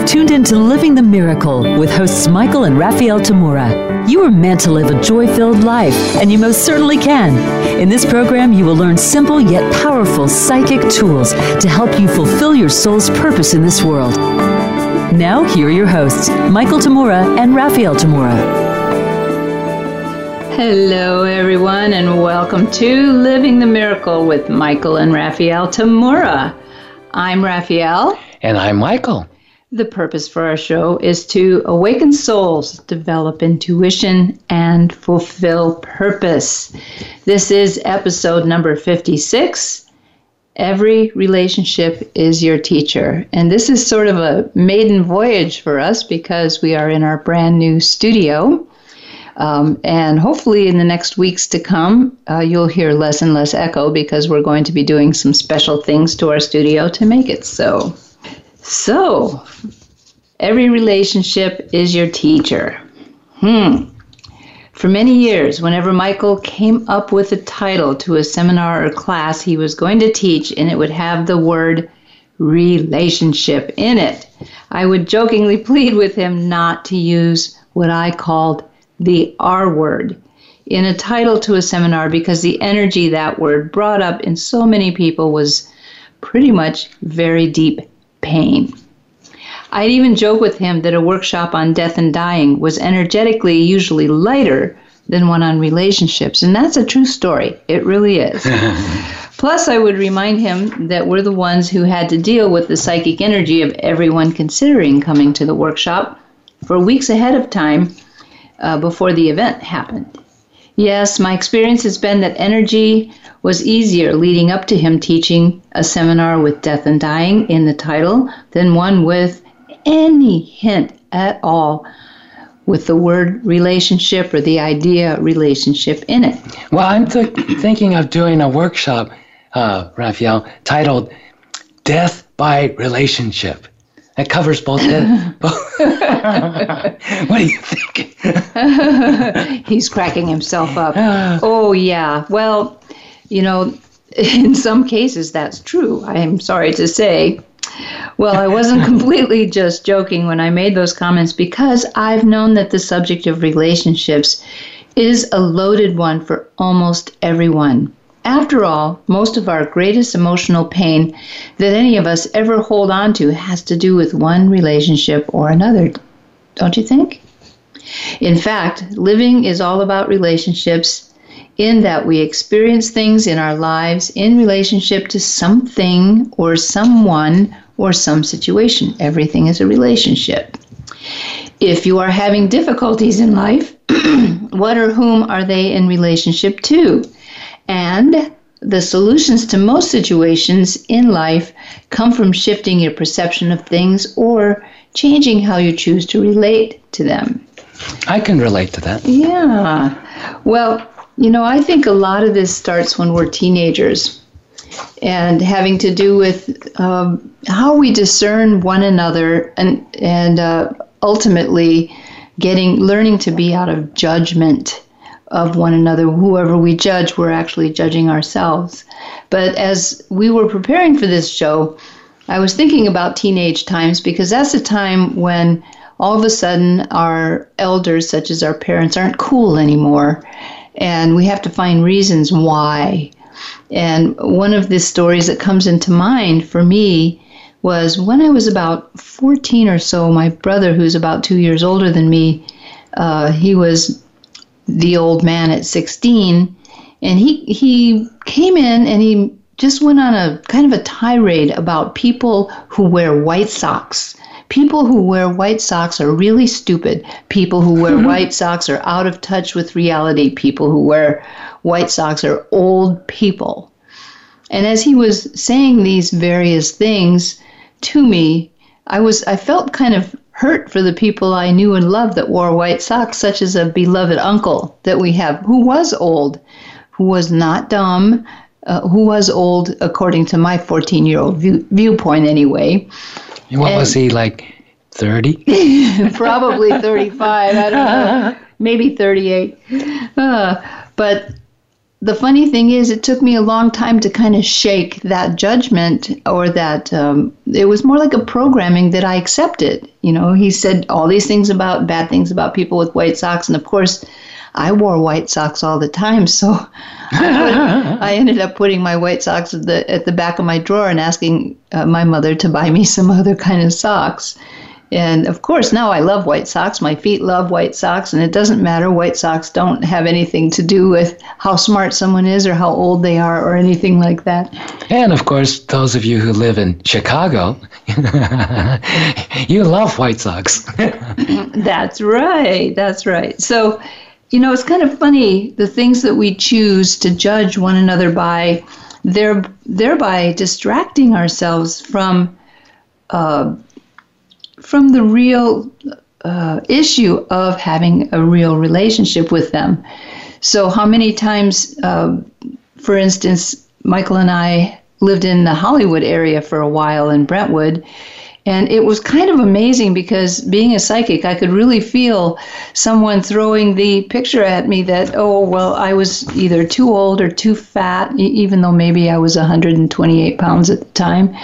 You've tuned into Living the Miracle with hosts Michael and Raphaelle Tamura. You are meant to live a joy filled life, and you most certainly can. In this program, you will learn simple yet powerful psychic tools to help you fulfill your soul's purpose in this world. Now, here are your hosts, Michael Tamura and Raphaelle Tamura. Hello, everyone, and welcome to Living the Miracle with Michael and Raphaelle Tamura. I'm Raphaelle. And I'm Michael. The purpose for our show is to awaken souls, develop intuition, and fulfill purpose. This is episode number 56. Every relationship is your teacher. And this is sort of a maiden voyage for us because we are in our brand new studio. Um, and hopefully, in the next weeks to come, uh, you'll hear less and less echo because we're going to be doing some special things to our studio to make it so. So, every relationship is your teacher. Hmm. For many years, whenever Michael came up with a title to a seminar or class he was going to teach, and it would have the word relationship in it, I would jokingly plead with him not to use what I called the R word in a title to a seminar because the energy that word brought up in so many people was pretty much very deep pain. I'd even joke with him that a workshop on death and dying was energetically usually lighter than one on relationships. And that's a true story. It really is. Plus, I would remind him that we're the ones who had to deal with the psychic energy of everyone considering coming to the workshop for weeks ahead of time uh, before the event happened. Yes, my experience has been that energy was easier leading up to him teaching a seminar with death and dying in the title than one with any hint at all with the word relationship or the idea relationship in it. Well, I'm th- thinking of doing a workshop, uh, Raphaelle, titled Death by Relationship. That covers both. what do you think? He's cracking himself up. Oh, yeah. Well, you know, in some cases that's true. I am sorry to say. Well, I wasn't completely just joking when I made those comments because I've known that the subject of relationships is a loaded one for almost everyone. After all, most of our greatest emotional pain that any of us ever hold on to has to do with one relationship or another, don't you think? In fact, living is all about relationships in that we experience things in our lives in relationship to something or someone or some situation. Everything is a relationship. If you are having difficulties in life, what or whom are they in relationship to? And the solutions to most situations in life come from shifting your perception of things or changing how you choose to relate to them. I can relate to that. Yeah. Well, you know, I think a lot of this starts when we're teenagers and having to do with um, how we discern one another and, and uh, ultimately getting learning to be out of judgment of one another. Whoever we judge, we're actually judging ourselves. But as we were preparing for this show, I was thinking about teenage times because that's a time when all of a sudden our elders, such as our parents, aren't cool anymore. And we have to find reasons why. And one of the stories that comes into mind for me was when I was about 14 or so, my brother, who's about two years older than me, uh, he was the old man at 16 and he he came in and he just went on a kind of a tirade about people who wear white socks. People who wear white socks are really stupid. People who wear white socks are out of touch with reality. People who wear white socks are old people. And as he was saying these various things to me, I was I felt kind of hurt for the people I knew and loved that wore white socks, such as a beloved uncle that we have who was old, who was not dumb, uh, who was old according to my 14 year old view, viewpoint anyway. What and was he like? 30? probably 35. I don't know. Maybe 38. Uh, but the funny thing is, it took me a long time to kind of shake that judgment or that um, it was more like a programming that I accepted. You know, he said all these things about bad things about people with white socks. And of course, I wore white socks all the time. So I, I ended up putting my white socks at the, at the back of my drawer and asking uh, my mother to buy me some other kind of socks. And of course, now I love white socks. My feet love white socks, and it doesn't matter. White socks don't have anything to do with how smart someone is or how old they are or anything like that. And of course, those of you who live in Chicago, you love white socks. that's right. That's right. So, you know, it's kind of funny the things that we choose to judge one another by, thereby distracting ourselves from. Uh, from the real uh, issue of having a real relationship with them. So, how many times, uh, for instance, Michael and I lived in the Hollywood area for a while in Brentwood, and it was kind of amazing because being a psychic, I could really feel someone throwing the picture at me that, oh, well, I was either too old or too fat, even though maybe I was 128 pounds at the time.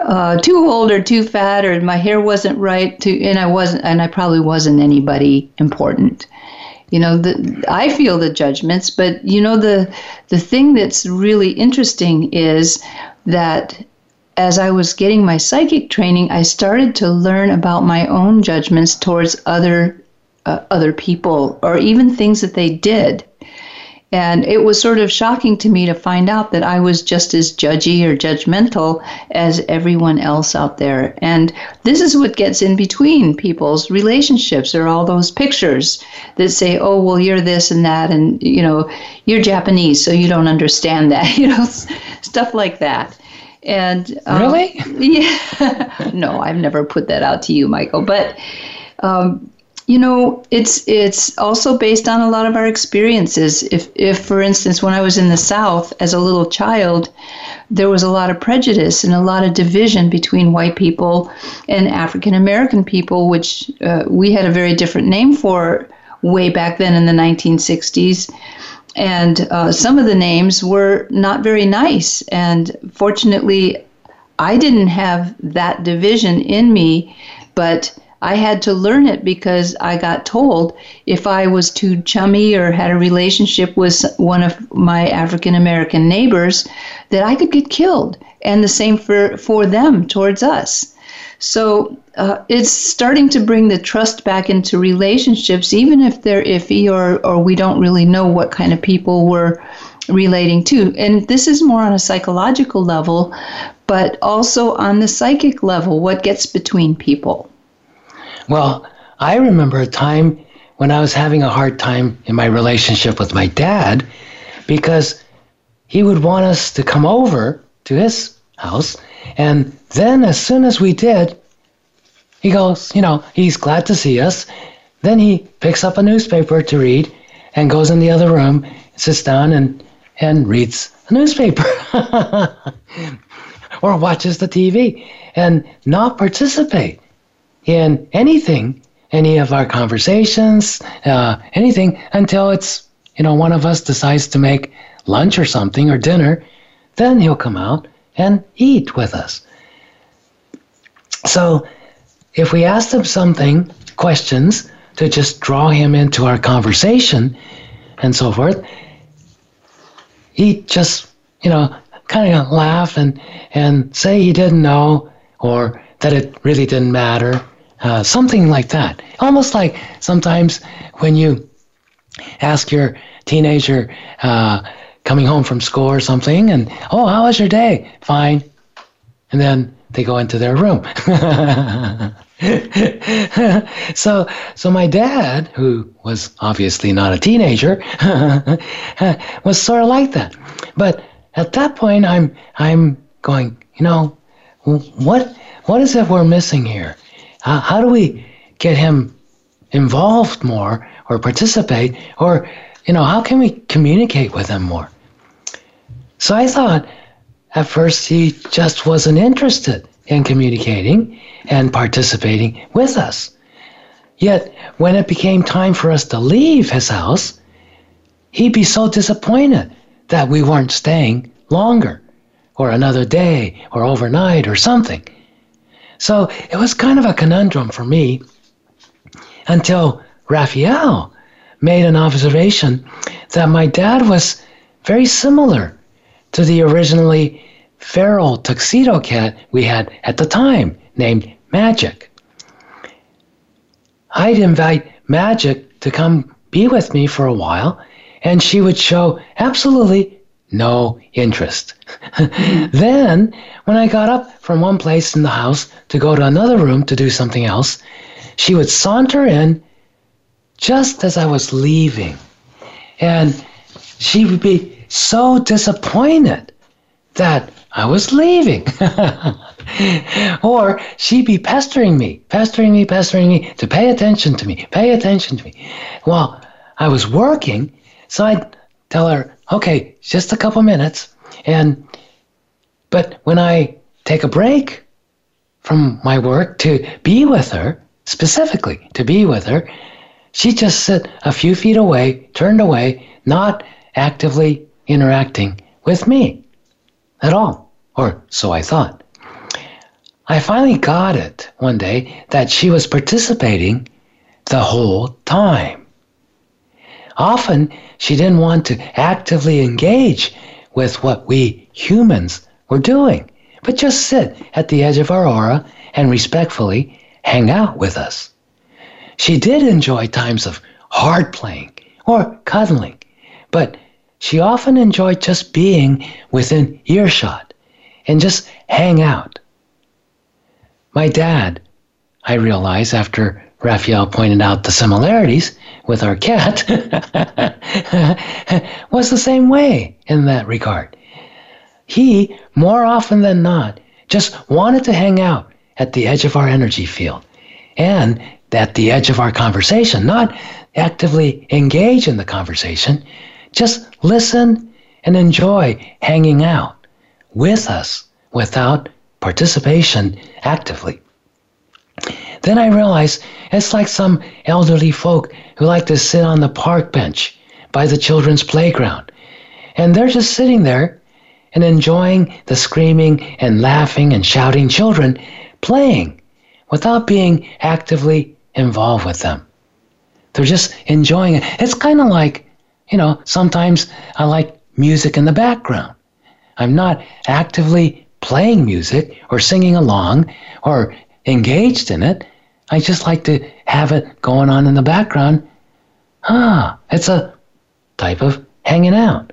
Uh, too old or too fat, or my hair wasn't right, to, and I wasn't, and I probably wasn't anybody important you know the, i feel the judgments but you know the the thing that's really interesting is that as I was getting my psychic training, I started to learn about my own judgments towards other uh, other people or even things that they did. And it was sort of shocking to me to find out that I was just as judgy or judgmental as everyone else out there. And this is what gets in between people's relationships or all those pictures that say, oh, well, you're this and that, and, you know, you're Japanese, so you don't understand that, you know, stuff like that. And um, really, yeah, no, I've never put that out to you, Michael. But um, you know, it's it's also based on a lot of our experiences. If if, for instance, when I was in the South as a little child, there was a lot of prejudice and a lot of division between white people and African American people, which uh, we had a very different name for way back then in the 1960s and uh, some of the names were not very nice. And fortunately, I didn't have that division in me, but I had to learn it because I got told if I was too chummy or had a relationship with one of my African American neighbors, that I could get killed. And the same for, for them towards us. So uh, it's starting to bring the trust back into relationships, even if they're iffy or, or we don't really know what kind of people we're relating to. And this is more on a psychological level, but also on the psychic level, what gets between people. Well, I remember a time when I was having a hard time in my relationship with my dad because he would want us to come over to his house and then, as soon as we did, he goes, you know, he's glad to see us. Then he picks up a newspaper to read and goes in the other room, sits down and, and reads a newspaper or watches the TV and not participate in anything, any of our conversations, uh, anything until it's, you know, one of us decides to make lunch or something or dinner. Then he'll come out and eat with us. So if we ask them something, questions, to just draw him into our conversation and so forth, he just, you know, kind of laugh and, and say he didn't know or that it really didn't matter. Uh, something like that. Almost like sometimes when you ask your teenager uh, coming home from school or something, and, oh, how was your day? Fine. And then they go into their room. so, so my dad, who was obviously not a teenager, was sort of like that. But at that point, I'm, I'm going, you know, what, what is it we're missing here? How, how do we get him involved more or participate or, you know, how can we communicate with him more? So I thought, at first, he just wasn't interested in communicating and participating with us. Yet, when it became time for us to leave his house, he'd be so disappointed that we weren't staying longer, or another day, or overnight, or something. So it was kind of a conundrum for me until Raphaelle made an observation that my dad was very similar to the originally feral tuxedo cat we had at the time named Magic. I'd invite Magic to come be with me for a while, and she would show absolutely no interest. then, when I got up from one place in the house to go to another room to do something else, she would saunter in just as I was leaving. And she would be so disappointed that I was leaving. or she'd be pestering me, pestering me, pestering me to pay attention to me, pay attention to me. Well, I was working, so I'd tell her, okay, just a couple minutes. And, but when I take a break from my work to be with her, specifically to be with her, she just sit a few feet away, turned away, not actively interacting with me at all, or so I thought. I finally got it one day that she was participating the whole time. Often she didn't want to actively engage with what we humans were doing, but just sit at the edge of our aura and respectfully hang out with us. She did enjoy times of hard playing or cuddling, but she often enjoyed just being within earshot and just hang out. My dad, I realized after Raphaelle pointed out the similarities with our cat, was the same way in that regard. He, more often than not, just wanted to hang out at the edge of our energy field and at the edge of our conversation, not actively engage in the conversation, just listen and enjoy hanging out with us without participation actively. Then I realized it's like some elderly folk who like to sit on the park bench by the children's playground. And they're just sitting there and enjoying the screaming and laughing and shouting children playing without being actively involved with them. They're just enjoying it. It's kind of like, you know, sometimes I like music in the background. I'm not actively playing music or singing along or engaged in it. I just like to have it going on in the background. Ah, it's a type of hanging out,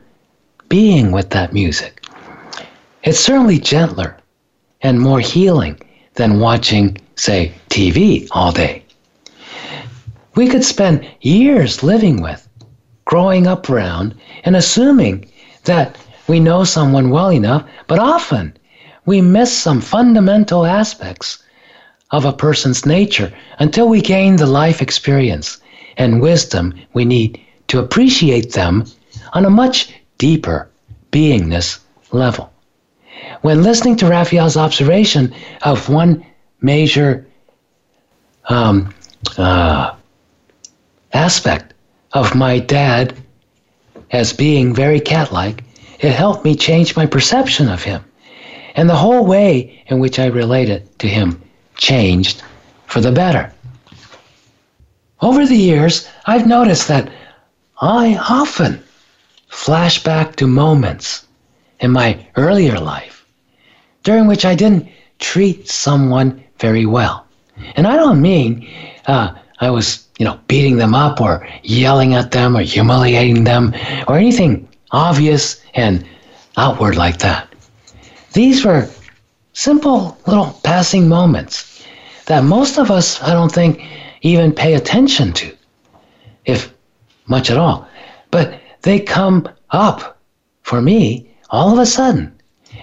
being with that music. It's certainly gentler and more healing than watching, say, TV all day. We could spend years living with, growing up around, and assuming that we know someone well enough, but often we miss some fundamental aspects of a person's nature until we gain the life experience and wisdom we need to appreciate them on a much deeper beingness level. When listening to Raphaelle's observation of one major um, uh, aspect of my dad as being very cat like, it helped me change my perception of him and the whole way in which I related to him changed for the better. Over the years, I've noticed that I often flash back to moments in my earlier life during which I didn't treat someone very well. And I don't mean uh, I was, you know, beating them up or yelling at them or humiliating them or anything obvious and outward like that. These were simple little passing moments that most of us, I don't think, even pay attention to, if much at all. But they come up for me all of a sudden,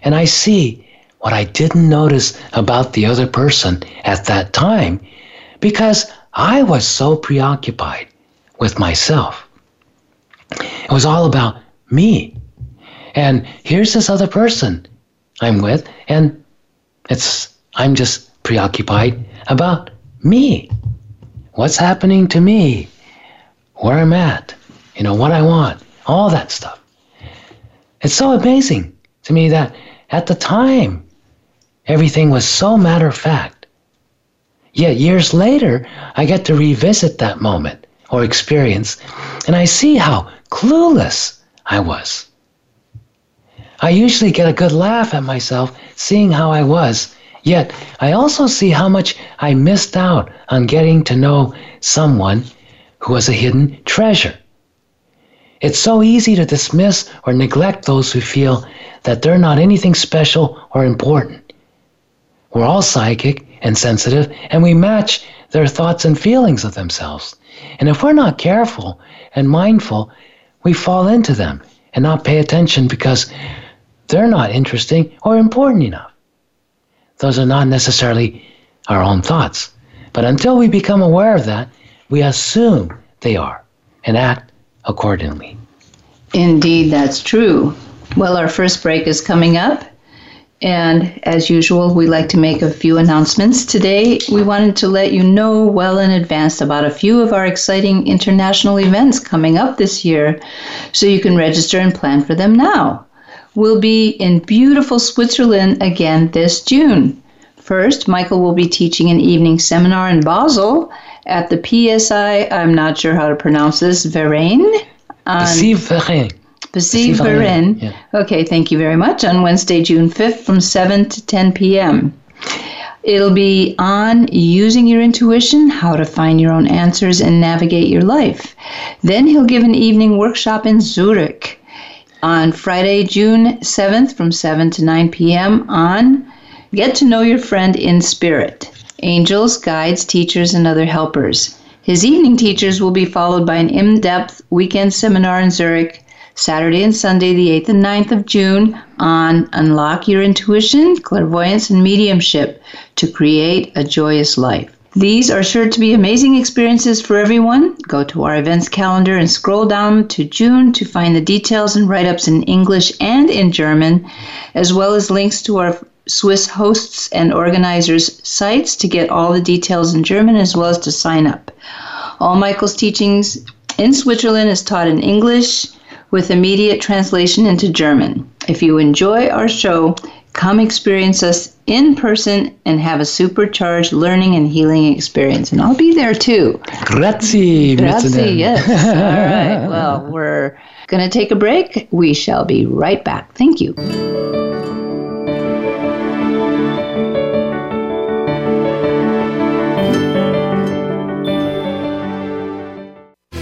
and I see what I didn't notice about the other person at that time because I was so preoccupied with myself. It was all about me. And here's this other person I'm with, and it's I'm just preoccupied about me. What's happening to me? Where I'm at, you know, what I want, all that stuff. it's so amazing to me that at the time, everything was so matter of fact. Yet years later, I get to revisit that moment or experience, and I see how clueless I was. I usually get a good laugh at myself seeing how I was, yet I also see how much I missed out on getting to know someone who was a hidden treasure. It's so easy to dismiss or neglect those who feel that they're not anything special or important. We're all psychic and sensitive, and we match their thoughts and feelings of themselves. And if we're not careful and mindful, we fall into them and not pay attention because they're not interesting or important enough. Those are not necessarily our own thoughts. But until we become aware of that, we assume they are and act accordingly. Indeed, that's true. Well, our first break is coming up. And as usual, we like to make a few announcements. Today, we wanted to let you know well in advance about a few of our exciting international events coming up this year so you can register and plan for them now. We'll be in beautiful Switzerland again this June. First, Michael will be teaching an evening seminar in Basel at the PSI, I'm not sure how to pronounce this, Verein? Verein. Pacific Verein. Yeah. Okay, thank you very much. On Wednesday, June 5th from 7 to 10 p.m. It'll be on using your intuition, how to find your own answers and navigate your life. Then he'll give an evening workshop in Zurich on Friday, June 7th from 7 to 9 p.m. on Get to Know Your Friend in Spirit angels, guides, teachers, and other helpers. His evening teachers will be followed by an in depth weekend seminar in Zurich Saturday and Sunday, the 8th and 9th of June, on Unlock Your Intuition, Clairvoyance, and Mediumship to create a joyous life. These are sure to be amazing experiences for everyone. Go to our events calendar and scroll down to June to find the details and write ups in English and in German, as well as links to our Swiss hosts and organizers' sites to get all the details in German as well as to sign up. All Michael's teachings in Switzerland is taught in English with immediate translation into German. If you enjoy our show, come experience us in person and have a supercharged learning and healing experience. And I'll be there too. Grazie. Grazie, yes. All right. Well, we're going to take a break. We shall be right back. Thank you.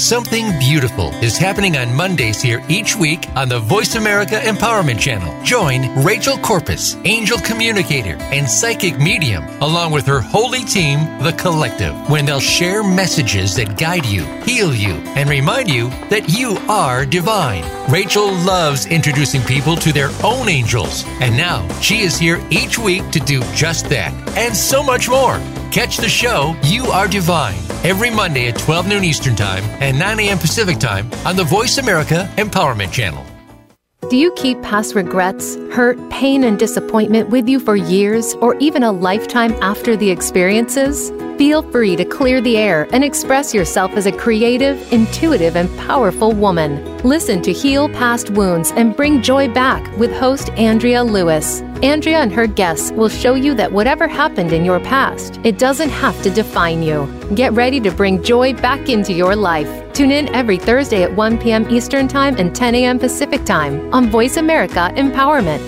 Something beautiful is happening on Mondays here each week on the Voice America Empowerment Channel. Join Rachel Corpus, angel communicator and psychic medium, along with her holy team, The Collective, when they'll share messages that guide you, heal you, and remind you that you are divine. Rachel loves introducing people to their own angels, and now she is here each week to do just that and so much more. Catch the show You Are Divine every Monday at 12 noon Eastern Time and 9 a.m. Pacific Time on the Voice America Empowerment Channel. Do you keep past regrets, hurt, pain, and disappointment with you for years or even a lifetime after the experiences? Feel free to clear the air and express yourself as a creative, intuitive, and powerful woman. Listen to Heal Past Wounds and Bring Joy Back with host Andrea Lewis. Andrea and her guests will show you that whatever happened in your past, it doesn't have to define you. Get ready to bring joy back into your life. Tune in every Thursday at 1 p.m. Eastern Time and 10 a.m. Pacific Time on Voice America Empowerment.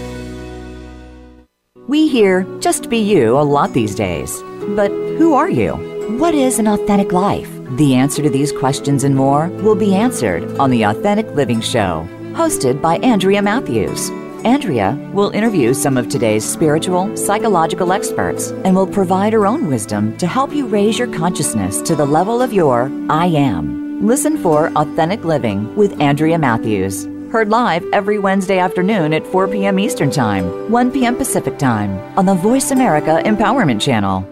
We hear just be you a lot these days. But who are you? What is an authentic life? The answer to these questions and more will be answered on The Authentic Living Show, hosted by Andrea Matthews. Andrea will interview some of today's spiritual, psychological experts and will provide her own wisdom to help you raise your consciousness to the level of your I am. Listen for Authentic Living with Andrea Matthews. Heard live every Wednesday afternoon at 4 p.m. Eastern Time, 1 p.m. Pacific Time on the Voice America Empowerment Channel.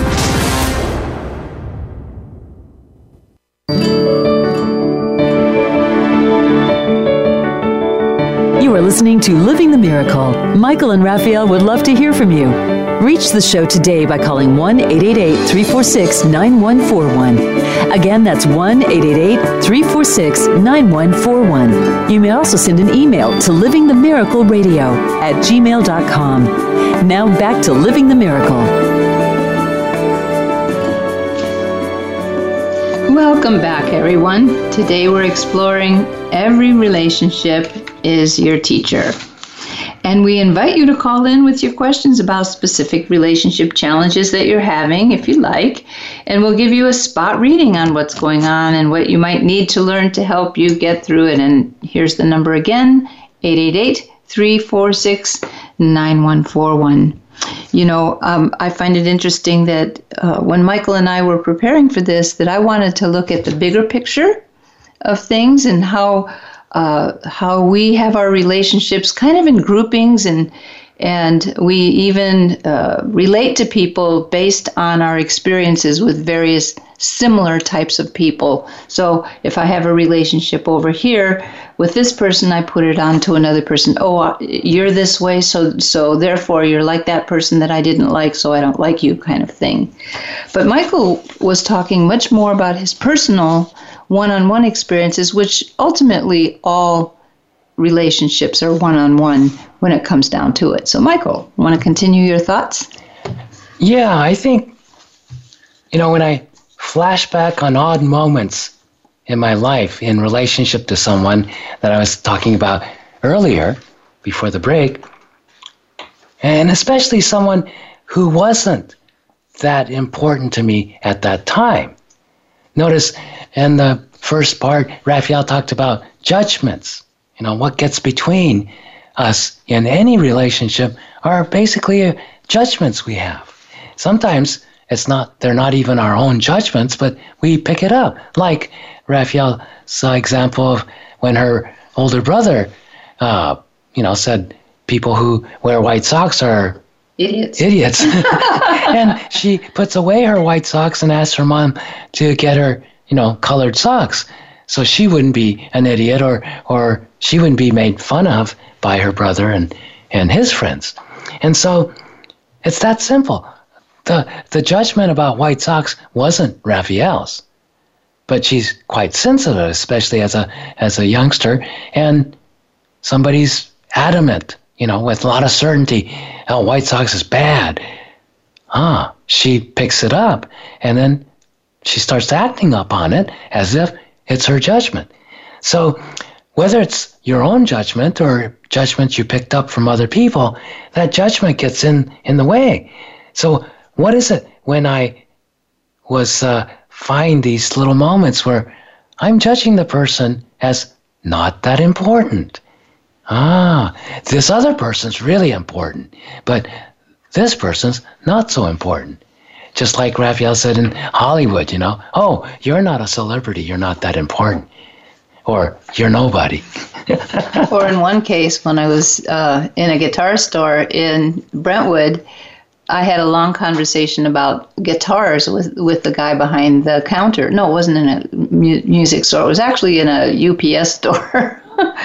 listening to Living the Miracle. Michael and Raphaelle would love to hear from you. Reach the show today by calling 1 888 346 9141. Again, that's 1 888 346 9141. You may also send an email to livingthemiracleradio at gmail.com. Now back to Living the Miracle. Welcome back, everyone. Today we're exploring every relationship is your teacher. And we invite you to call in with your questions about specific relationship challenges that you're having, if you like. And we'll give you a spot reading on what's going on and what you might need to learn to help you get through it. And here's the number again 888 346 9141. You know, um, I find it interesting that uh, when Michael and I were preparing for this, that I wanted to look at the bigger picture of things and how uh, how we have our relationships kind of in groupings and and we even uh, relate to people based on our experiences with various similar types of people. So if I have a relationship over here with this person, I put it on to another person. Oh, uh, you're this way, so so therefore you're like that person that I didn't like, so I don't like you, kind of thing. But Michael was talking much more about his personal one-on-one experiences, which ultimately all relationships are one-on-one when it comes down to it. So, Michael, want to continue your thoughts? Yeah, I think, you know, when I flash back on odd moments in my life in relationship to someone that I was talking about earlier before the break, and especially someone who wasn't that important to me at that time. Notice in the first part, Raphaelle talked about judgments. You know, what gets between us in any relationship are basically judgments we have. Sometimes it's not they're not even our own judgments, but we pick it up. Like Raphaelle's example of when her older brother, uh, you know, said people who wear white socks are idiots. Idiots. and she puts away her white socks and asks her mom to get her, you know, colored socks so she wouldn't be an idiot or or she wouldn't be made fun of by her brother and and his friends. And so it's that simple. The the judgment about white socks wasn't Raphaelle's. But she's quite sensitive, especially as a as a youngster, and somebody's adamant, you know, with a lot of certainty, oh, white socks is bad. Ah, she picks it up and then she starts acting upon it as if it's her judgment. So, whether it's your own judgment or judgments you picked up from other people, that judgment gets in, in the way. So, what is it when I was uh, find these little moments where I'm judging the person as not that important? Ah, this other person's really important, but this person's not so important. Just like Raphaelle said in Hollywood, you know, oh, you're not a celebrity, you're not that important, or you're nobody. or in one case, when I was uh, in a guitar store in Brentwood, I had a long conversation about guitars with, with the guy behind the counter. No, it wasn't in a mu- music store. It was actually in a UPS store.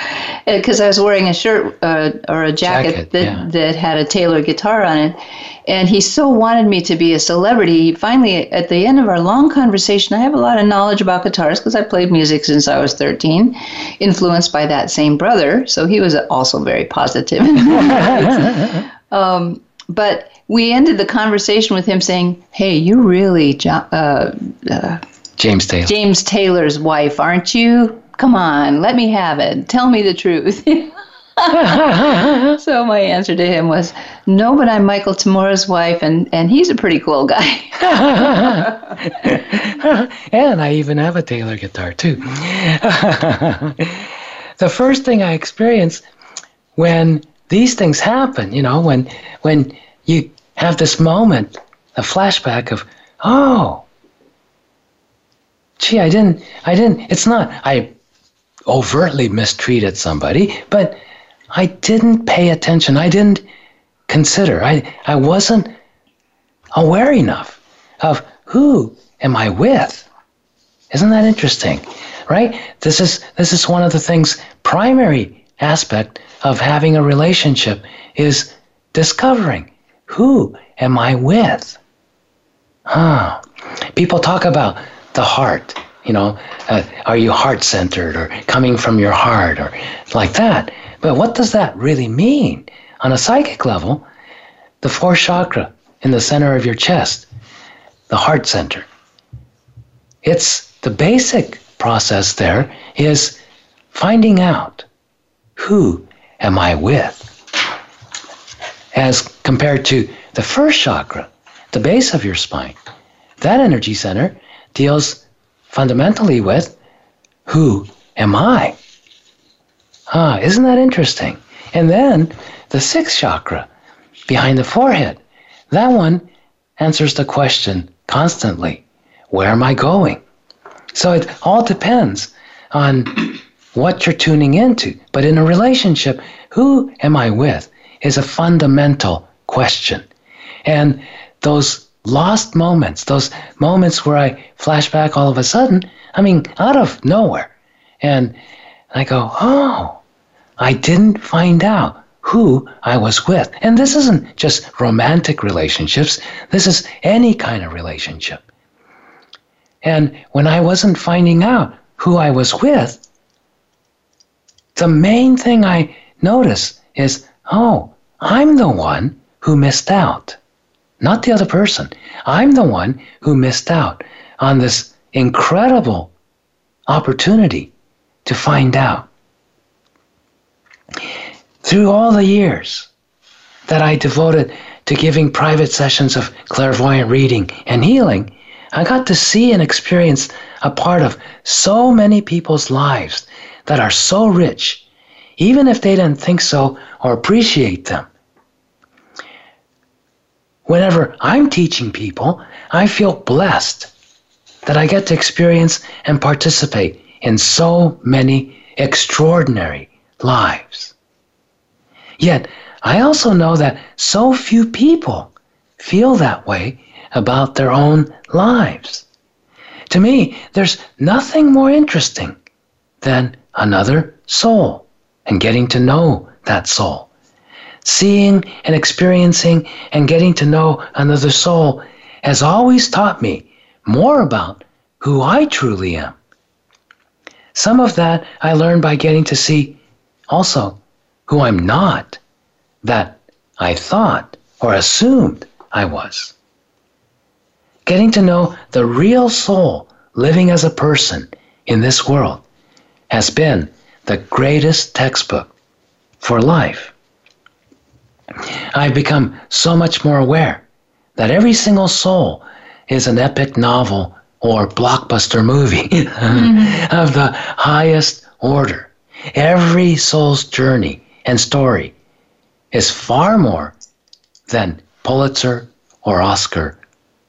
Because I was wearing a shirt uh, or a jacket, jacket that, yeah. that had a Taylor guitar on it. And he so wanted me to be a celebrity. Finally, at the end of our long conversation, I have a lot of knowledge about guitars because I played music since I was 13, influenced by that same brother. So he was also very positive. um, but we ended the conversation with him saying, "Hey, you're really uh, uh, James Taylor. James Taylor's wife, aren't you? Come on, let me have it. Tell me the truth." so my answer to him was, "No, but I'm Michael Tamura's wife, and and he's a pretty cool guy." and I even have a Taylor guitar too. the first thing I experienced when these things happen, you know, when when you have this moment, a flashback of, oh, gee, I didn't, I didn't, it's not, I overtly mistreated somebody, but I didn't pay attention. I didn't consider. I, I wasn't aware enough of who am I with. Isn't that interesting? Right? This is this is one of the things primary aspect of having a relationship is discovering who am I with? Huh. People talk about the heart, you know, uh, are you heart centered or coming from your heart or like that? But what does that really mean? On a psychic level, the fourth chakra in the center of your chest, the heart center. It's the basic process there is finding out who am I with? As compared to the first chakra, the base of your spine, that energy center deals fundamentally with who am I? Ah, isn't that interesting? And then the sixth chakra, behind the forehead, that one answers the question constantly where am I going? So it all depends on what you're tuning into. But in a relationship, who am I with is a fundamental question. And those lost moments, those moments where I flash back all of a sudden, I mean, out of nowhere. And I go, oh, I didn't find out who I was with. And this isn't just romantic relationships, this is any kind of relationship. And when I wasn't finding out who I was with, the main thing I notice is, oh, I'm the one who missed out, not the other person. I'm the one who missed out on this incredible opportunity to find out. Through all the years that I devoted to giving private sessions of clairvoyant reading and healing, I got to see and experience a part of so many people's lives that are so rich, even if they didn't think so or appreciate them. Whenever I'm teaching people, I feel blessed that I get to experience and participate in so many extraordinary lives. Yet, I also know that so few people feel that way about their own lives. To me, there's nothing more interesting than another soul and getting to know that soul. Seeing and experiencing and getting to know another soul has always taught me more about who I truly am. Some of that I learned by getting to see also who I'm not, that I thought or assumed I was. Getting to know the real soul living as a person in this world has been the greatest textbook for life. I've become so much more aware that every single soul is an epic novel or blockbuster movie mm-hmm. of the highest order. Every soul's journey and story is far more than Pulitzer or Oscar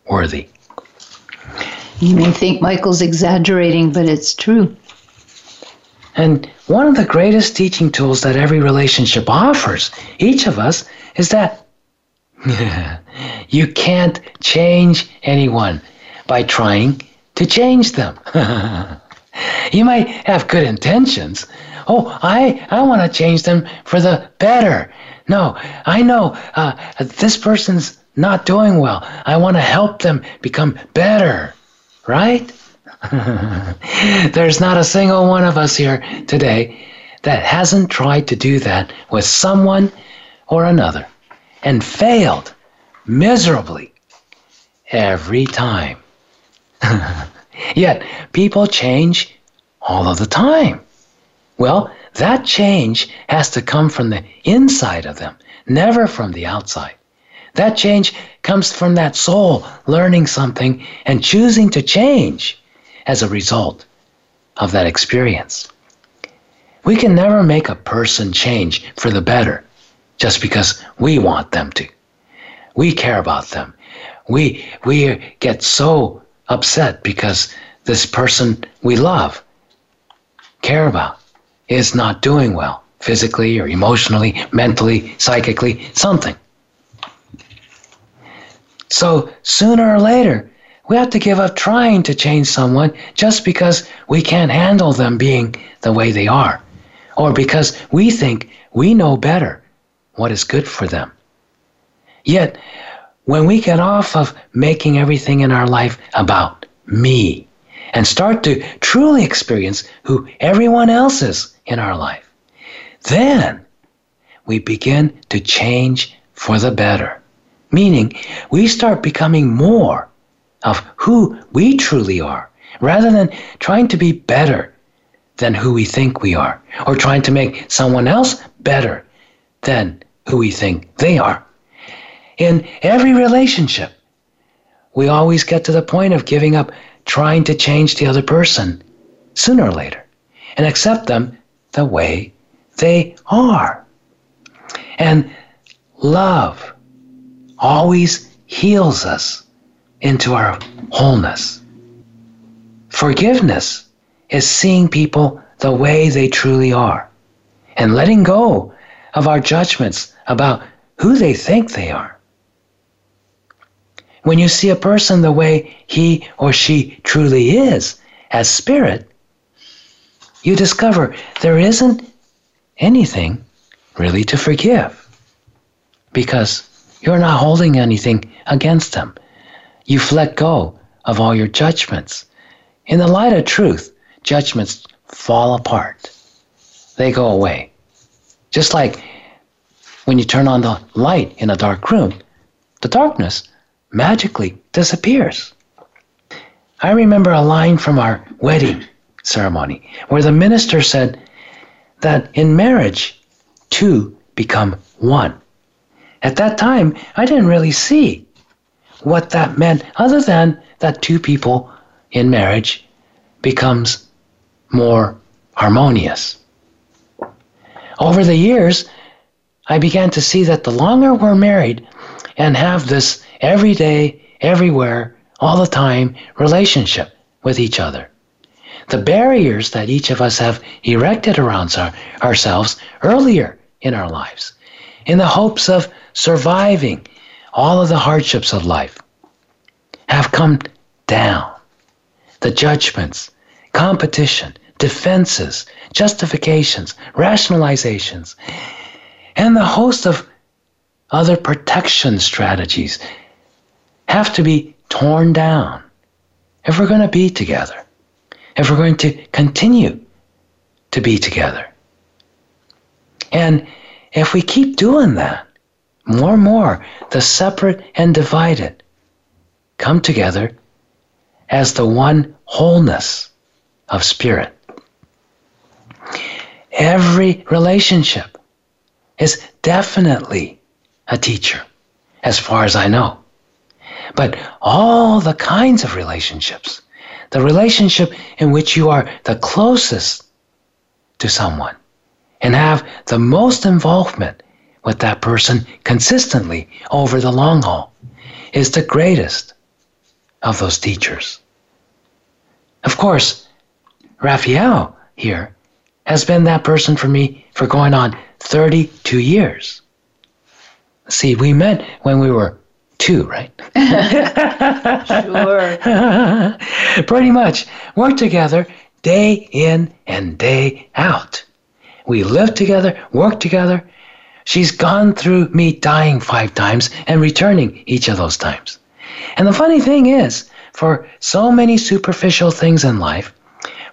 worthy. You may think Michael's exaggerating, but it's true. And one of the greatest teaching tools that every relationship offers each of us is that you can't change anyone by trying to change them. you might have good intentions. Oh, I, I want to change them for the better. No, I know uh, this person's not doing well. I want to help them become better, right? There's not a single one of us here today that hasn't tried to do that with someone or another and failed miserably every time. Yet people change all of the time. Well, that change has to come from the inside of them, never from the outside. That change comes from that soul learning something and choosing to change as a result of that experience. We can never make a person change for the better just because we want them to. We care about them. We, we get so upset because this person we love, care about, is not doing well physically or emotionally, mentally, psychically, something. So sooner or later, we have to give up trying to change someone just because we can't handle them being the way they are, or because we think we know better what is good for them. Yet, when we get off of making everything in our life about me and start to truly experience who everyone else is in our life, then we begin to change for the better. Meaning, we start becoming more of who we truly are rather than trying to be better than who we think we are or trying to make someone else better than who we think they are. In every relationship, we always get to the point of giving up trying to change the other person sooner or later and accept them the way they are. And love always heals us into our wholeness. Forgiveness is seeing people the way they truly are and letting go of our judgments about who they think they are. When you see a person the way he or she truly is as spirit, you discover there isn't anything really to forgive because you're not holding anything against them. You've let go of all your judgments. In the light of truth, judgments fall apart, they go away. Just like when you turn on the light in a dark room, the darkness magically disappears. I remember a line from our wedding ceremony where the minister said that in marriage, two become one. At that time, I didn't really see what that meant other than that two people in marriage becomes more harmonious. Over the years, I began to see that the longer we're married and have this everyday, everywhere, all the time relationship with each other, the barriers that each of us have erected around our, ourselves earlier in our lives, in the hopes of surviving all of the hardships of life, have come down. The judgments, competition, defenses, justifications, rationalizations, and the host of other protection strategies have to be torn down if we're going to be together, if we're going to continue to be together. And if we keep doing that, more and more, the separate and divided come together as the one wholeness of spirit. Every relationship is definitely a teacher, as far as I know. But all the kinds of relationships, the relationship in which you are the closest to someone and have the most involvement with that person consistently over the long haul, is the greatest of those teachers. Of course, Raphaelle here has been that person for me for going on 32 years. See, we met when we were two, right? sure. Pretty much. Worked together day in and day out. We lived together, worked together. She's gone through me dying five times and returning each of those times. And the funny thing is, for so many superficial things in life,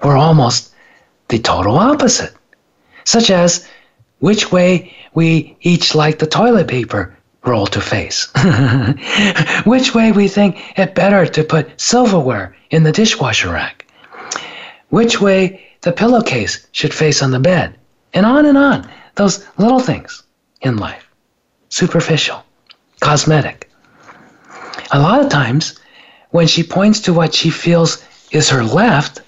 we're almost the total opposite, such as which way we each like the toilet paper roll to face, which way we think it better to put silverware in the dishwasher rack, which way the pillowcase should face on the bed, and on and on. Those little things in life, superficial, cosmetic. A lot of times, when she points to what she feels is her left,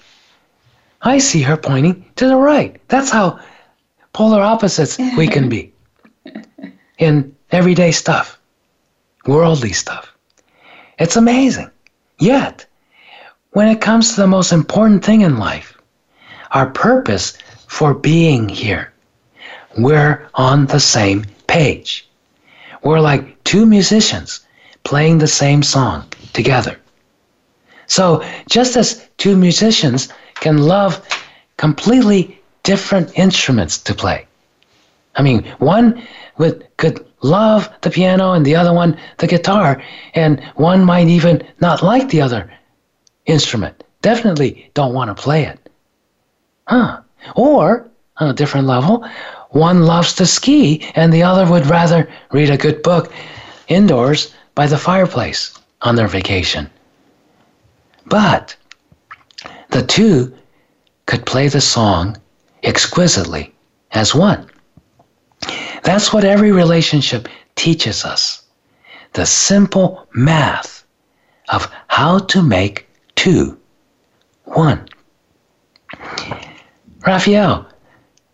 I see her pointing to the right. That's how polar opposites we can be in everyday stuff, worldly stuff. It's amazing. Yet, when it comes to the most important thing in life, our purpose for being here, we're on the same page. We're like two musicians playing the same song together. So, just as two musicians can love completely different instruments to play. I mean, one would could love the piano and the other one the guitar, and one might even not like the other instrument. Definitely don't want to play it. Huh. Or, on a different level, one loves to ski and the other would rather read a good book indoors by the fireplace on their vacation. But the two could play the song exquisitely as one. That's what every relationship teaches us the simple math of how to make two one. Raphaelle,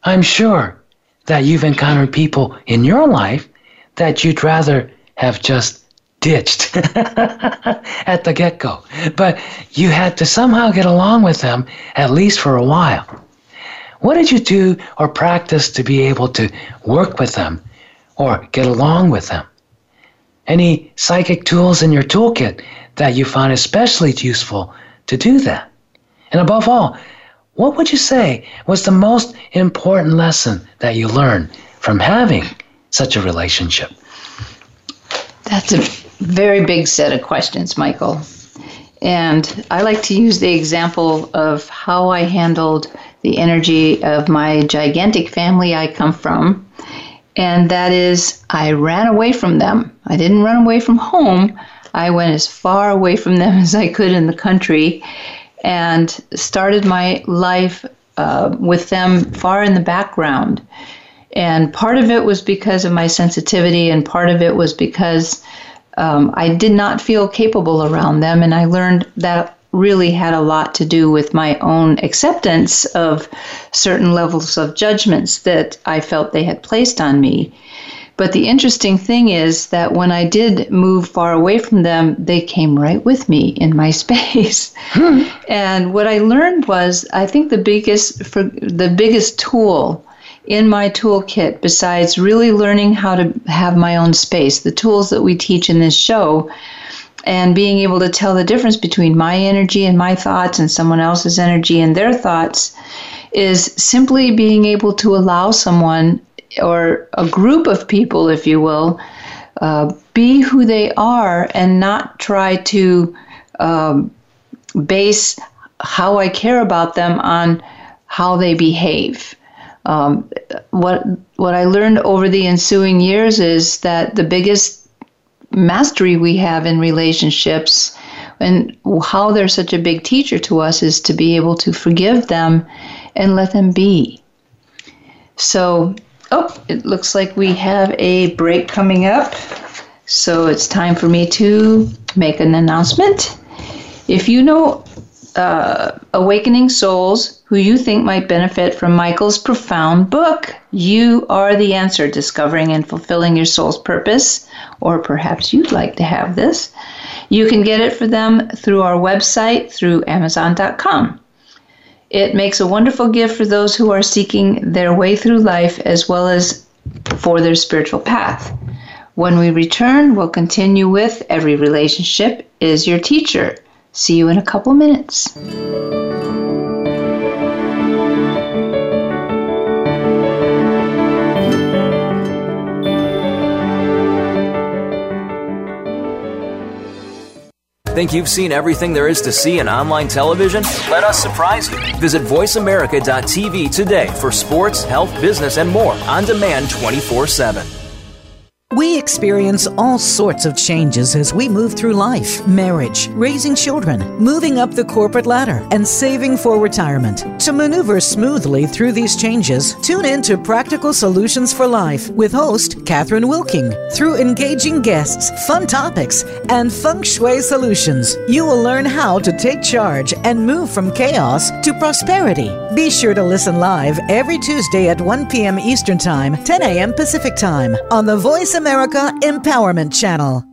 I'm sure that you've encountered people in your life that you'd rather have just ditched at the get go. But you had to somehow get along with them, at least for a while. What did you do or practice to be able to work with them or get along with them? Any psychic tools in your toolkit that you found especially useful to do that? And above all, what would you say was the most important lesson that you learned from having such a relationship? That's a very big set of questions, Michael. And I like to use the example of how I handled the energy of my gigantic family I come from. And that is, I ran away from them. I didn't run away from home. I went as far away from them as I could in the country and started my life uh, with them far in the background. And part of it was because of my sensitivity, and part of it was because um, I did not feel capable around them. And I learned that really had a lot to do with my own acceptance of certain levels of judgments that I felt they had placed on me. But the interesting thing is that when I did move far away from them, they came right with me in my space. Hmm. And what I learned was I think the biggest for the biggest tool in my toolkit besides really learning how to have my own space, the tools that we teach in this show and being able to tell the difference between my energy and my thoughts and someone else's energy and their thoughts is simply being able to allow someone or a group of people, if you will, uh, be who they are and not try to um, base how I care about them on how they behave. Um, what what I learned over the ensuing years is that the biggest mastery we have in relationships and how they're such a big teacher to us is to be able to forgive them and let them be. So, oh, it looks like we have a break coming up. So it's time for me to make an announcement. If you know uh, awakening souls who you think might benefit from Michael's profound book. You are the answer, discovering and fulfilling your soul's purpose, or perhaps you'd like to have this. You can get it for them through our website, through Amazon.com. It makes a wonderful gift for those who are seeking their way through life as well as for their spiritual path. When we return, we'll continue with Every Relationship is Your Teacher See you in a couple minutes. Think you've seen everything there is to see in online television? Let us surprise you. Visit VoiceAmerica.tv today for sports, health, business, and more on demand 24 7. We experience all sorts of changes as we move through life marriage, raising children, moving up the corporate ladder, and saving for retirement. To maneuver smoothly through these changes, tune in to Practical Solutions for Life with host Catherine Wilking. Through engaging guests, fun topics, and feng shui solutions, you will learn how to take charge and move from chaos to prosperity. Be sure to listen live every Tuesday at 1 p.m. Eastern Time, 10 a.m. Pacific Time on the Voice America Empowerment Channel.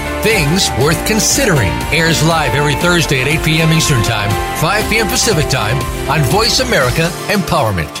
Things Worth Considering airs live every Thursday at 8 p.m. Eastern Time, 5 p.m. Pacific Time on Voice America Empowerment.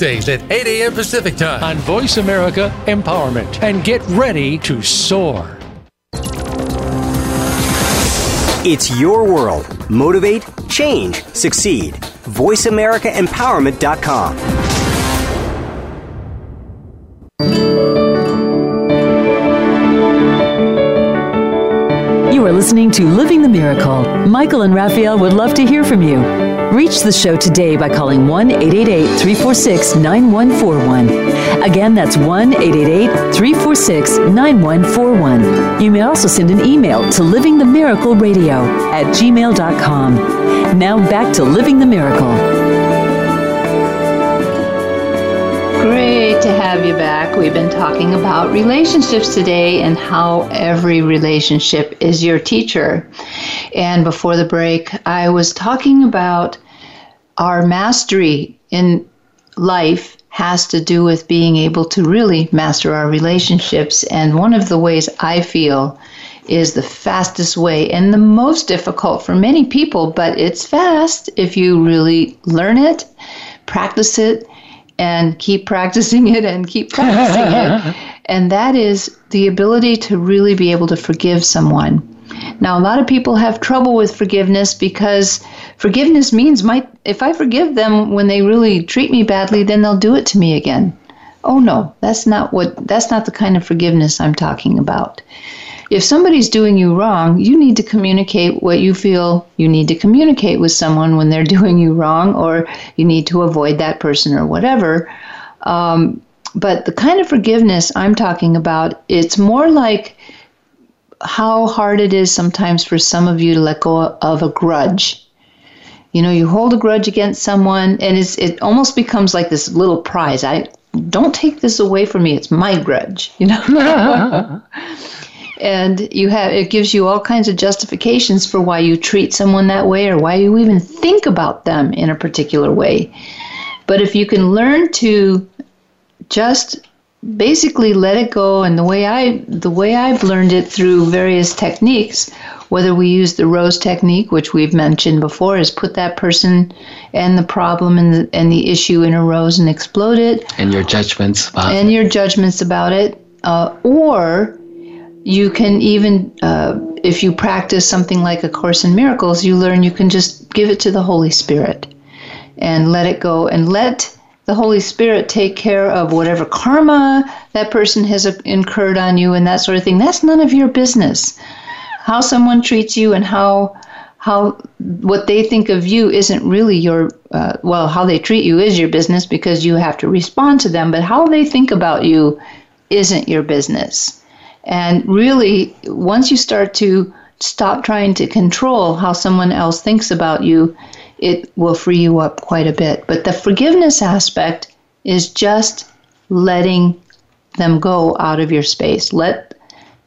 Tuesdays at 8 a.m. Pacific Time on Voice America Empowerment. And get ready to soar. It's your world. Motivate, change, succeed. VoiceAmericaEmpowerment.com. You are listening to Living the Miracle. Michael and Raphaelle would love to hear from you. Reach the show today by calling 1 888 346 9141. Again, that's 1 888 346 9141. You may also send an email to livingthemiracleradio at gmail.com. Now back to Living the Miracle. Great to have you back. We've been talking about relationships today and how every relationship is your teacher. And before the break, I was talking about our mastery in life has to do with being able to really master our relationships. And one of the ways I feel is the fastest way and the most difficult for many people, but it's fast if you really learn it, practice it, and keep practicing it and keep practicing it. And that is the ability to really be able to forgive someone. Now, a lot of people have trouble with forgiveness because forgiveness means my if I forgive them when they really treat me badly, then they'll do it to me again. Oh no, that's not what that's not the kind of forgiveness I'm talking about. If somebody's doing you wrong, you need to communicate what you feel you need to communicate with someone when they're doing you wrong, or you need to avoid that person or whatever. Um, but the kind of forgiveness I'm talking about, it's more like how hard it is sometimes for some of you to let go of a grudge. You know, you hold a grudge against someone, and it's, it almost becomes like this little prize. I don't take this away from me. It's my grudge. You know. and you have it gives you all kinds of justifications for why you treat someone that way or why you even think about them in a particular way. But if you can learn to just basically let it go and the way I the way I've learned it through various techniques whether we use the rose technique which we've mentioned before is put that person and the problem and the, and the issue in a rose and explode it and your judgments about and your judgments about it uh, or you can even uh, if you practice something like a course in miracles you learn you can just give it to the holy spirit and let it go and let the Holy Spirit take care of whatever karma that person has incurred on you and that sort of thing. That's none of your business. How someone treats you and how how what they think of you isn't really your uh, well how they treat you is your business because you have to respond to them but how they think about you isn't your business and really once you start to stop trying to control how someone else thinks about you it will free you up quite a bit. But the forgiveness aspect is just letting them go out of your space. Let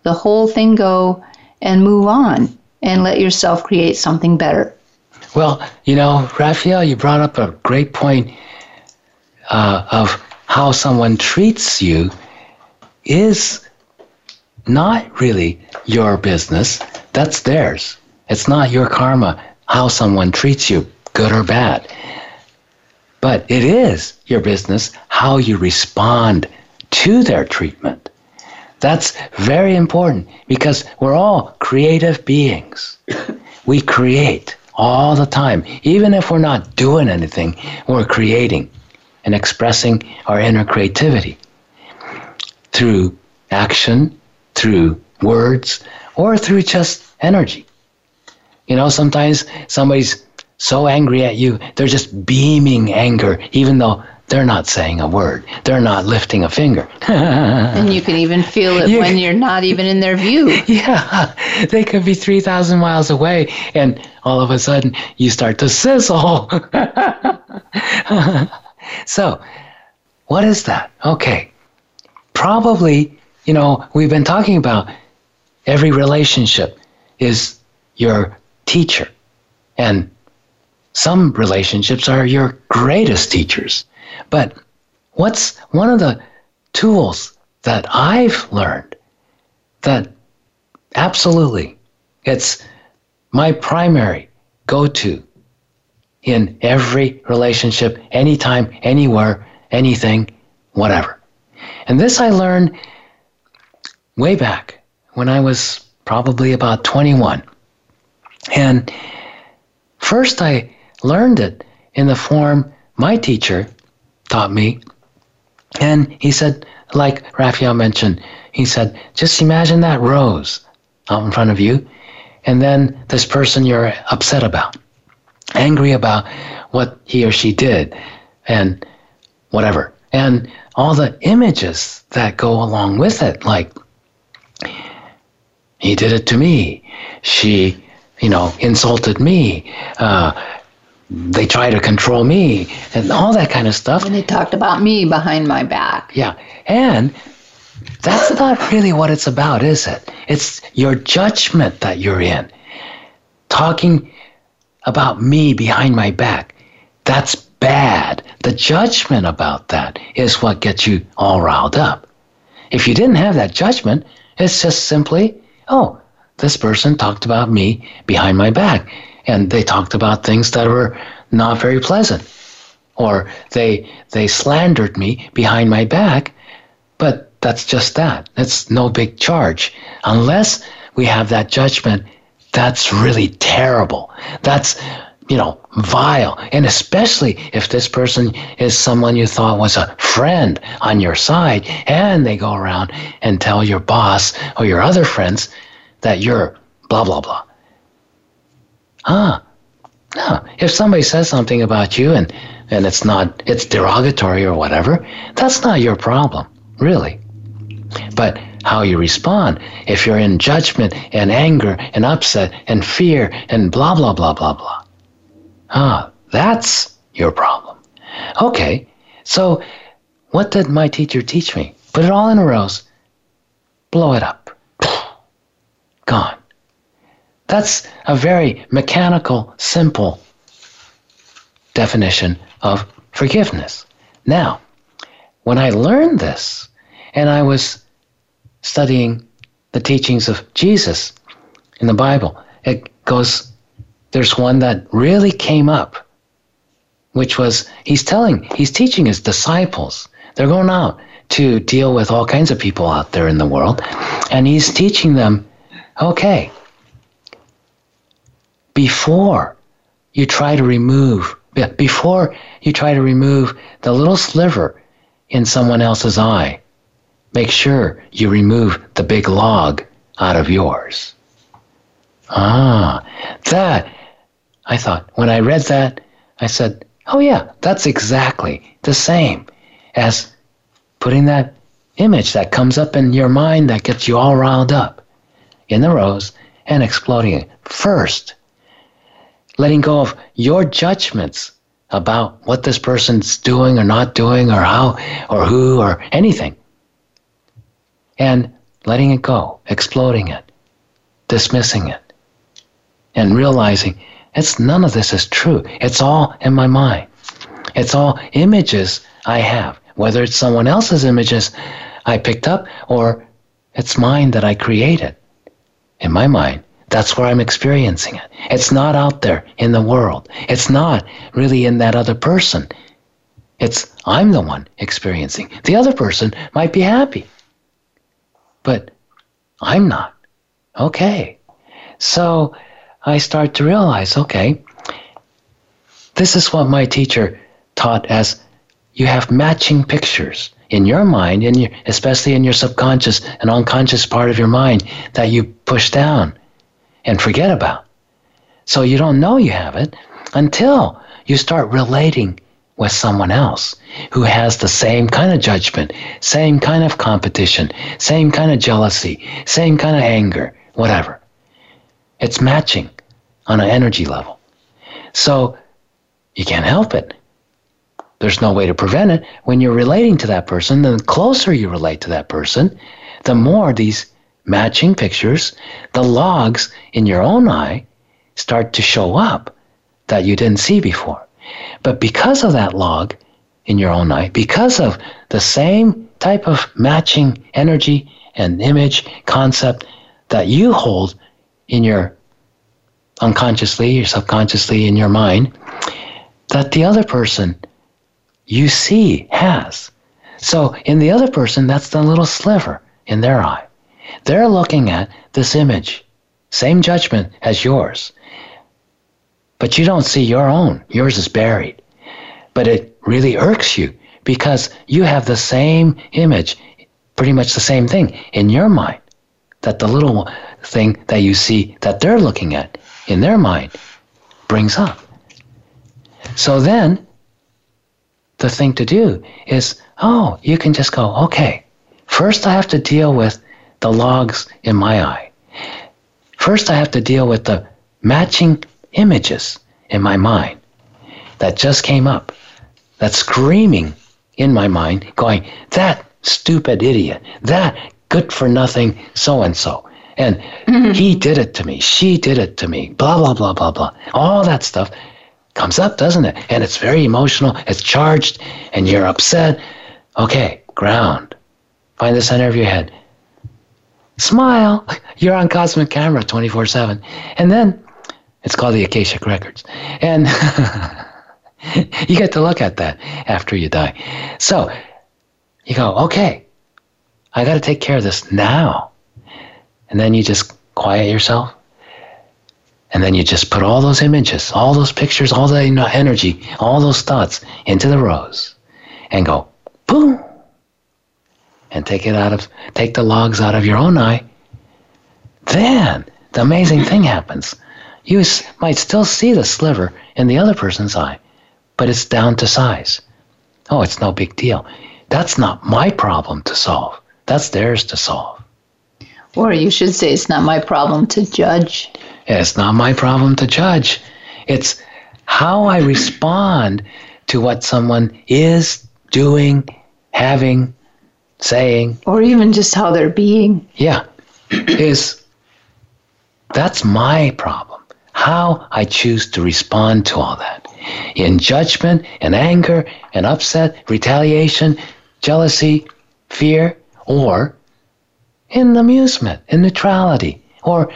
the whole thing go and move on and let yourself create something better. Well, you know, Raphaelle, you brought up a great point uh, of how someone treats you is not really your business. That's theirs. It's not your karma how someone treats you good or bad. But it is your business how you respond to their treatment. That's very important because we're all creative beings. We create all the time. Even if we're not doing anything, we're creating and expressing our inner creativity through action, through words, or through just energy. You know, sometimes somebody's so angry at you, they're just beaming anger, even though they're not saying a word. They're not lifting a finger. and you can even feel it you, when you're not even in their view. Yeah, they could be 3,000 miles away, and all of a sudden you start to sizzle. so, what is that? Okay. Probably, you know, we've been talking about every relationship is your teacher. And some relationships are your greatest teachers. But what's one of the tools that I've learned that absolutely it's my primary go to in every relationship, anytime, anywhere, anything, whatever. And this I learned way back when I was probably about 21. And first I learned it in the form my teacher taught me. And he said, like Raphaelle mentioned, he said, just imagine that rose out in front of you, and then this person you're upset about, angry about what he or she did, and whatever. And all the images that go along with it, like, he did it to me. She, you know, insulted me. Uh, they try to control me and all that kind of stuff. And they talked about me behind my back. Yeah. And that's not really what it's about, is it? It's your judgment that you're in. Talking about me behind my back. That's bad. The judgment about that is what gets you all riled up. If you didn't have that judgment, it's just simply, oh, this person talked about me behind my back and they talked about things that were not very pleasant. Or they they slandered me behind my back but that's just that. It's no big charge. Unless we have that judgment that's really terrible. That's you know vile. And especially if this person is someone you thought was a friend on your side and they go around and tell your boss or your other friends that you're blah blah blah ah, no. If somebody says something about you and, and it's not, it's derogatory or whatever, that's not your problem, really. But how you respond, if you're in judgment and anger and upset and fear and blah, blah, blah, blah, blah, ah, that's your problem. Okay, so what did my teacher teach me? Put it all in a rose, blow it up. Gone. That's a very mechanical, simple definition of forgiveness. Now, when I learned this and I was studying the teachings of Jesus in the Bible, it goes, there's one that really came up, which was he's telling, he's teaching his disciples. They're going out to deal with all kinds of people out there in the world, and he's teaching them, okay, before you try to remove before you try to remove the little sliver in someone else's eye make sure you remove the big log out of yours. Ah that i thought when i read that i said oh yeah that's exactly the same as putting that image that comes up in your mind that gets you all riled up in the rose and exploding first letting go of your judgments about what this person's doing or not doing or how or who or anything. And letting it go, exploding it, dismissing it, and realizing it's none of this is true. It's all in my mind. It's all images I have, whether it's someone else's images I picked up or it's mine that I created in my mind. That's where I'm experiencing it. It's not out there in the world. It's not really in that other person. It's I'm the one experiencing. The other person might be happy, but I'm not. Okay. So I start to realize okay, this is what my teacher taught as you have matching pictures in your mind, in your, especially in your subconscious and unconscious part of your mind that you push down and forget about. So you don't know you have it until you start relating with someone else who has the same kind of judgment, same kind of competition, same kind of jealousy, same kind of anger, whatever. It's matching on an energy level. So you can't help it. There's no way to prevent it. When you're relating to that person, the closer you relate to that person, the more these matching pictures, the logs in your own eye start to show up that you didn't see before. But because of that log in your own eye, because of the same type of matching energy and image concept that you hold in your unconsciously or subconsciously in your mind, that the other person you see has. So in the other person, that's the little sliver in their eye. They're looking at this image, same judgment as yours. But you don't see your own. Yours is buried. But it really irks you because you have the same image, pretty much the same thing in your mind. That the little thing that you see that they're looking at in their mind brings up. So then, the thing to do is, oh, you can just go, okay, first I have to deal with the logs in my eye. First, I have to deal with the matching images in my mind that just came up, that screaming in my mind, going, that stupid idiot, that good for nothing so and so. And mm-hmm. he did it to me, she did it to me, blah, blah, blah, blah, blah. All that stuff comes up, doesn't it? And it's very emotional, it's charged, and you're upset. Okay, ground. Find the center of your head. Smile. You're on cosmic camera 24 7. And then it's called the Akashic Records. And you get to look at that after you die. So you go, okay, I got to take care of this now. And then you just quiet yourself. And then you just put all those images, all those pictures, all that energy, all those thoughts into the rose and go, boom. And take it out of, take the logs out of your own eye. Then the amazing thing happens you might still see the sliver in the other person's eye, but it's down to size. Oh, it's no big deal. That's not my problem to solve. That's theirs to solve. Or you should say, it's not my problem to judge. It's not my problem to judge. It's how I respond to what someone is doing, having, saying. Or even just how they're being. Yeah. Is that's my problem how I choose to respond to all that. In judgment and anger and upset, retaliation, jealousy, fear, or in amusement, in neutrality, or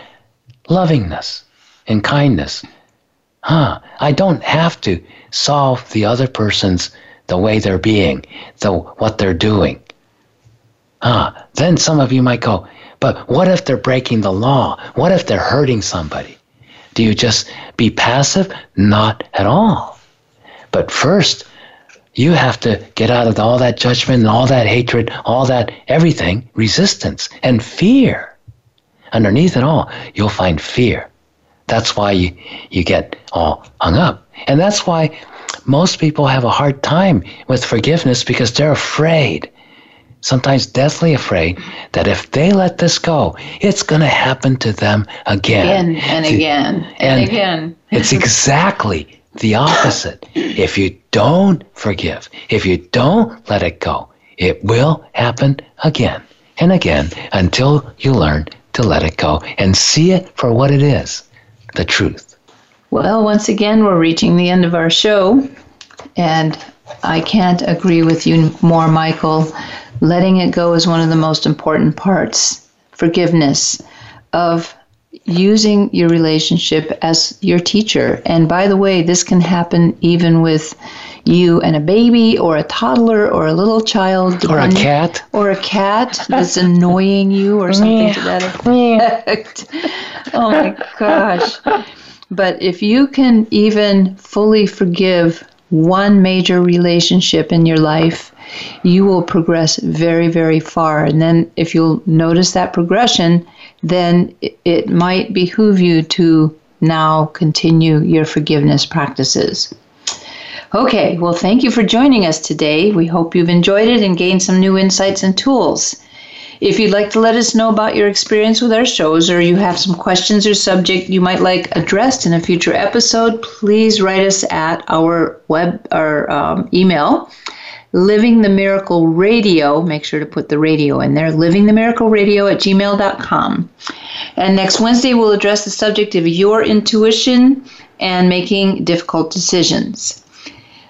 lovingness, in kindness. Huh, I don't have to solve the other person's the way they're being, the what they're doing. Ah, then some of you might go, but what if they're breaking the law? What if they're hurting somebody? Do you just be passive? Not at all. But first, you have to get out of all that judgment and all that hatred, all that everything, resistance and fear. Underneath it all, you'll find fear. That's why you, you get all hung up. And that's why most people have a hard time with forgiveness because they're afraid sometimes deathly afraid that if they let this go, it's going to happen to them again. Again and again and, and again. it's exactly the opposite. If you don't forgive, if you don't let it go, it will happen again and again until you learn to let it go and see it for what it is the truth. Well, once again, we're reaching the end of our show, and I can't agree with you more, Michael letting it go is one of the most important parts. Forgiveness of using your relationship as your teacher. And by the way, this can happen even with you and a baby or a toddler or a little child or a cat or a cat that's annoying you or something to that effect. oh my gosh. But if you can even fully forgive one major relationship in your life, you will progress very, very far. And then, if you'll notice that progression, then it might behoove you to now continue your forgiveness practices. Okay, well, thank you for joining us today. We hope you've enjoyed it and gained some new insights and tools. If you'd like to let us know about your experience with our shows or you have some questions or subject you might like addressed in a future episode, please write us at our web or um, email living the miracle radio make sure to put the radio in there living the miracle radio at gmail.com and next wednesday we'll address the subject of your intuition and making difficult decisions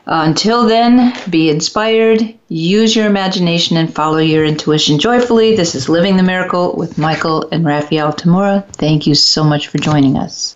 until then, be inspired, use your imagination, and follow your intuition joyfully. This is Living the Miracle with Michael and Raphaelle Tamura. Thank you so much for joining us.